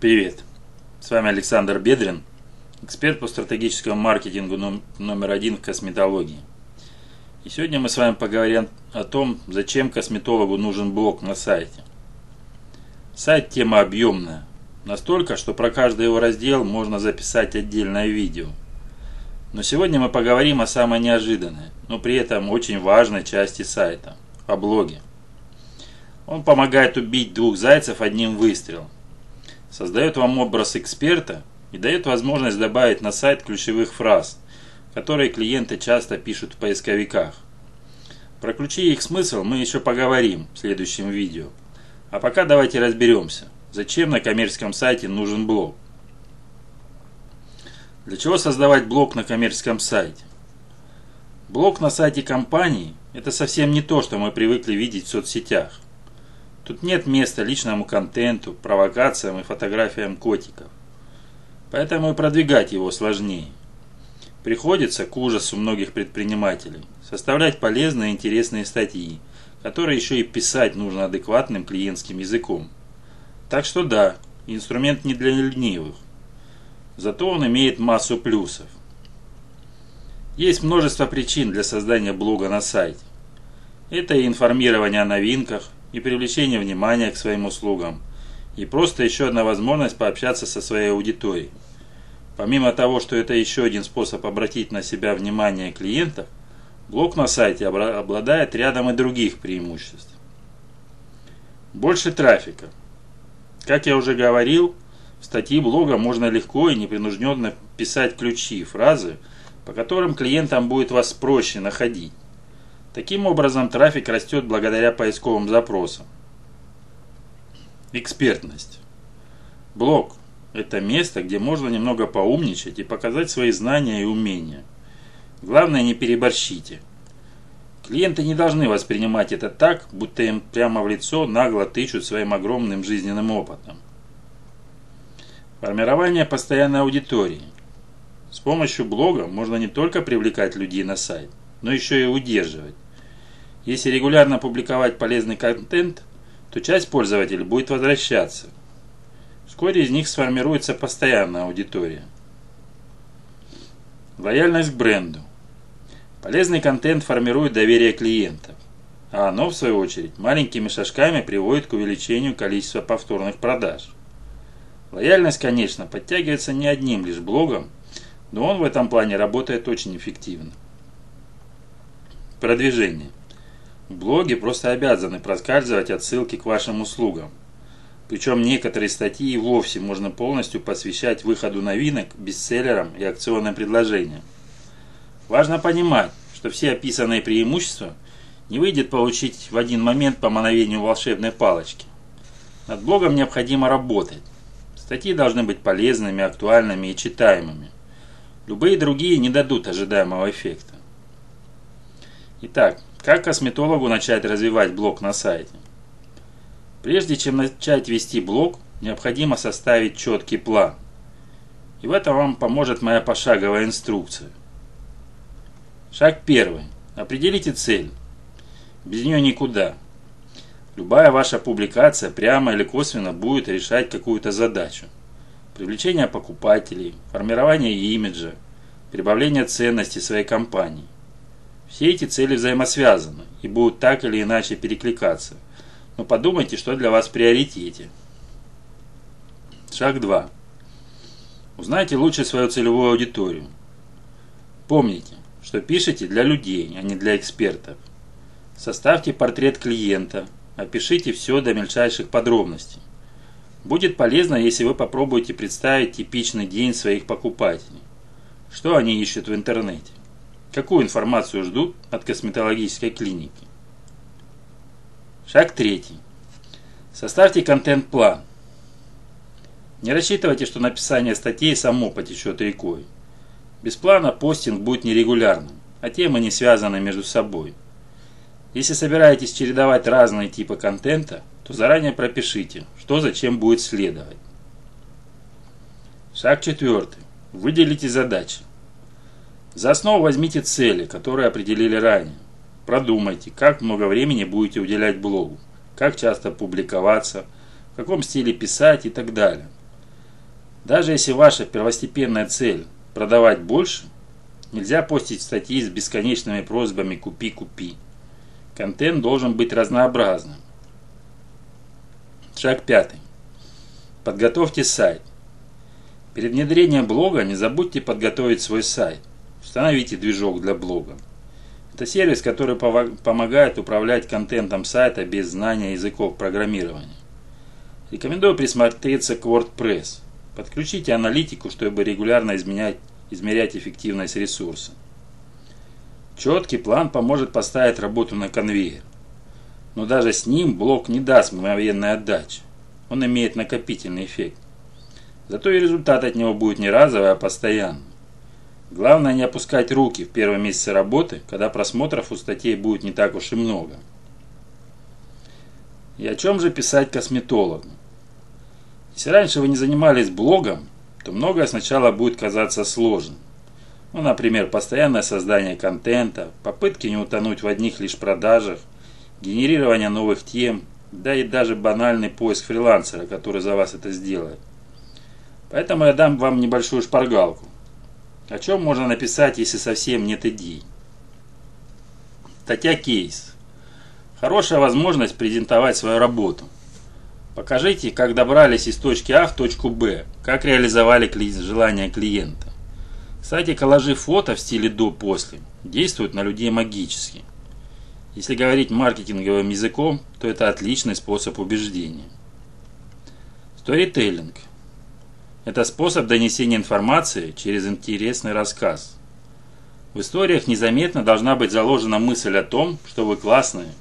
Привет! С вами Александр Бедрин, эксперт по стратегическому маркетингу номер один в косметологии. И сегодня мы с вами поговорим о том, зачем косметологу нужен блог на сайте. Сайт тема объемная, настолько, что про каждый его раздел можно записать отдельное видео. Но сегодня мы поговорим о самой неожиданной, но при этом очень важной части сайта – о блоге. Он помогает убить двух зайцев одним выстрелом – создает вам образ эксперта и дает возможность добавить на сайт ключевых фраз, которые клиенты часто пишут в поисковиках. Про ключи и их смысл мы еще поговорим в следующем видео. А пока давайте разберемся, зачем на коммерческом сайте нужен блог. Для чего создавать блог на коммерческом сайте? Блог на сайте компании – это совсем не то, что мы привыкли видеть в соцсетях – Тут нет места личному контенту, провокациям и фотографиям котиков. Поэтому и продвигать его сложнее. Приходится, к ужасу многих предпринимателей, составлять полезные и интересные статьи, которые еще и писать нужно адекватным клиентским языком. Так что да, инструмент не для ленивых. Зато он имеет массу плюсов. Есть множество причин для создания блога на сайте. Это и информирование о новинках, и привлечение внимания к своим услугам, и просто еще одна возможность пообщаться со своей аудиторией. Помимо того, что это еще один способ обратить на себя внимание клиентов, блог на сайте обладает рядом и других преимуществ. Больше трафика. Как я уже говорил, в статьи блога можно легко и непринужденно писать ключи, фразы, по которым клиентам будет вас проще находить. Таким образом, трафик растет благодаря поисковым запросам. Экспертность. Блог – это место, где можно немного поумничать и показать свои знания и умения. Главное, не переборщите. Клиенты не должны воспринимать это так, будто им прямо в лицо нагло тычут своим огромным жизненным опытом. Формирование постоянной аудитории. С помощью блога можно не только привлекать людей на сайт, но еще и удерживать. Если регулярно публиковать полезный контент, то часть пользователей будет возвращаться. Вскоре из них сформируется постоянная аудитория. Лояльность к бренду. Полезный контент формирует доверие клиентов, а оно, в свою очередь, маленькими шажками приводит к увеличению количества повторных продаж. Лояльность, конечно, подтягивается не одним лишь блогом, но он в этом плане работает очень эффективно. Продвижение. Блоги просто обязаны проскальзывать отсылки к вашим услугам. Причем некоторые статьи и вовсе можно полностью посвящать выходу новинок, бестселлерам и акционным предложениям. Важно понимать, что все описанные преимущества не выйдет получить в один момент по мановению волшебной палочки. Над блогом необходимо работать. Статьи должны быть полезными, актуальными и читаемыми. Любые другие не дадут ожидаемого эффекта. Итак, как косметологу начать развивать блог на сайте? Прежде чем начать вести блог, необходимо составить четкий план. И в этом вам поможет моя пошаговая инструкция. Шаг первый. Определите цель. Без нее никуда. Любая ваша публикация прямо или косвенно будет решать какую-то задачу. Привлечение покупателей, формирование имиджа, прибавление ценности своей компании – все эти цели взаимосвязаны и будут так или иначе перекликаться. Но подумайте, что для вас в приоритете. Шаг 2. Узнайте лучше свою целевую аудиторию. Помните, что пишете для людей, а не для экспертов. Составьте портрет клиента, опишите все до мельчайших подробностей. Будет полезно, если вы попробуете представить типичный день своих покупателей. Что они ищут в интернете? Какую информацию ждут от косметологической клиники? Шаг третий. Составьте контент-план. Не рассчитывайте, что написание статей само потечет рекой. Без плана постинг будет нерегулярным, а темы не связаны между собой. Если собираетесь чередовать разные типы контента, то заранее пропишите, что зачем будет следовать. Шаг четвертый. Выделите задачи. За основу возьмите цели, которые определили ранее. Продумайте, как много времени будете уделять блогу, как часто публиковаться, в каком стиле писать и так далее. Даже если ваша первостепенная цель – продавать больше, нельзя постить статьи с бесконечными просьбами «купи, купи». Контент должен быть разнообразным. Шаг пятый. Подготовьте сайт. Перед внедрением блога не забудьте подготовить свой сайт. Установите движок для блога. Это сервис, который помогает управлять контентом сайта без знания языков программирования. Рекомендую присмотреться к WordPress. Подключите аналитику, чтобы регулярно изменять, измерять эффективность ресурса. Четкий план поможет поставить работу на конвейер. Но даже с ним блок не даст мгновенной отдачи. Он имеет накопительный эффект. Зато и результат от него будет не разовый, а постоянный. Главное не опускать руки в первые месяцы работы, когда просмотров у статей будет не так уж и много. И о чем же писать косметологу? Если раньше вы не занимались блогом, то многое сначала будет казаться сложным. Ну, например, постоянное создание контента, попытки не утонуть в одних лишь продажах, генерирование новых тем, да и даже банальный поиск фрилансера, который за вас это сделает. Поэтому я дам вам небольшую шпаргалку. О чем можно написать, если совсем нет идей? Статья кейс. Хорошая возможность презентовать свою работу. Покажите, как добрались из точки А в точку Б, как реализовали желания клиента. Кстати, коллажи фото в стиле до-после действуют на людей магически. Если говорить маркетинговым языком, то это отличный способ убеждения. Сторителлинг. Это способ донесения информации через интересный рассказ. В историях незаметно должна быть заложена мысль о том, что вы классные.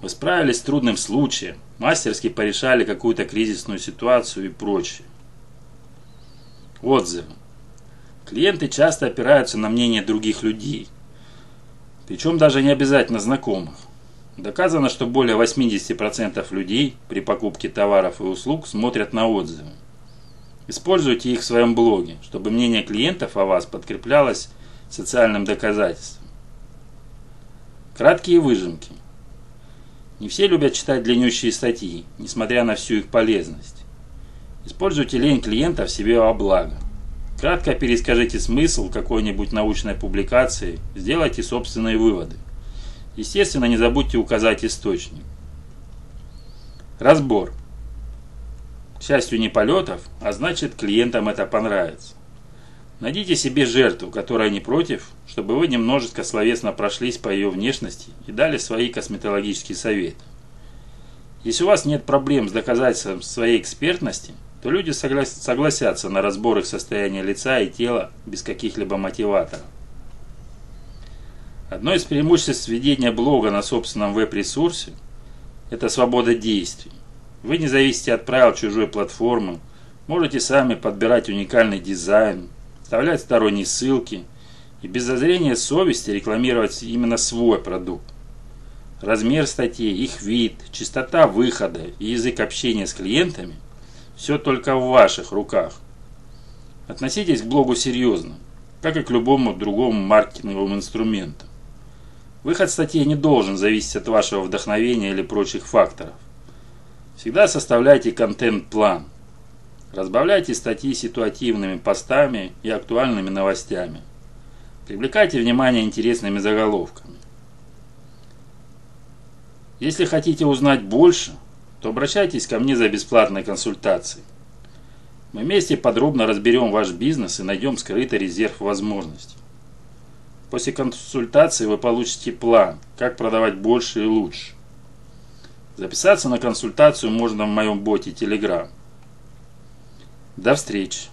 Вы справились с трудным случаем, мастерски порешали какую-то кризисную ситуацию и прочее. Отзывы. Клиенты часто опираются на мнение других людей, причем даже не обязательно знакомых. Доказано, что более 80% людей при покупке товаров и услуг смотрят на отзывы. Используйте их в своем блоге, чтобы мнение клиентов о вас подкреплялось социальным доказательством. Краткие выжимки. Не все любят читать длиннющие статьи, несмотря на всю их полезность. Используйте лень клиента в себе во благо. Кратко перескажите смысл какой-нибудь научной публикации, сделайте собственные выводы. Естественно, не забудьте указать источник. Разбор. Счастью, не полетов, а значит клиентам это понравится. Найдите себе жертву, которая не против, чтобы вы немножечко словесно прошлись по ее внешности и дали свои косметологические советы. Если у вас нет проблем с доказательством своей экспертности – то люди согласятся на разбор их состояния лица и тела без каких-либо мотиваторов. Одно из преимуществ ведения блога на собственном веб-ресурсе – это свобода действий. Вы не зависите от правил чужой платформы, можете сами подбирать уникальный дизайн, вставлять сторонние ссылки и без зазрения совести рекламировать именно свой продукт. Размер статей, их вид, частота выхода и язык общения с клиентами – все только в ваших руках. Относитесь к блогу серьезно, как и к любому другому маркетинговому инструменту. Выход статьи не должен зависеть от вашего вдохновения или прочих факторов. Всегда составляйте контент-план. Разбавляйте статьи ситуативными постами и актуальными новостями. Привлекайте внимание интересными заголовками. Если хотите узнать больше – то обращайтесь ко мне за бесплатной консультацией. Мы вместе подробно разберем ваш бизнес и найдем скрытый резерв возможностей. После консультации вы получите план, как продавать больше и лучше. Записаться на консультацию можно в моем боте Telegram. До встречи!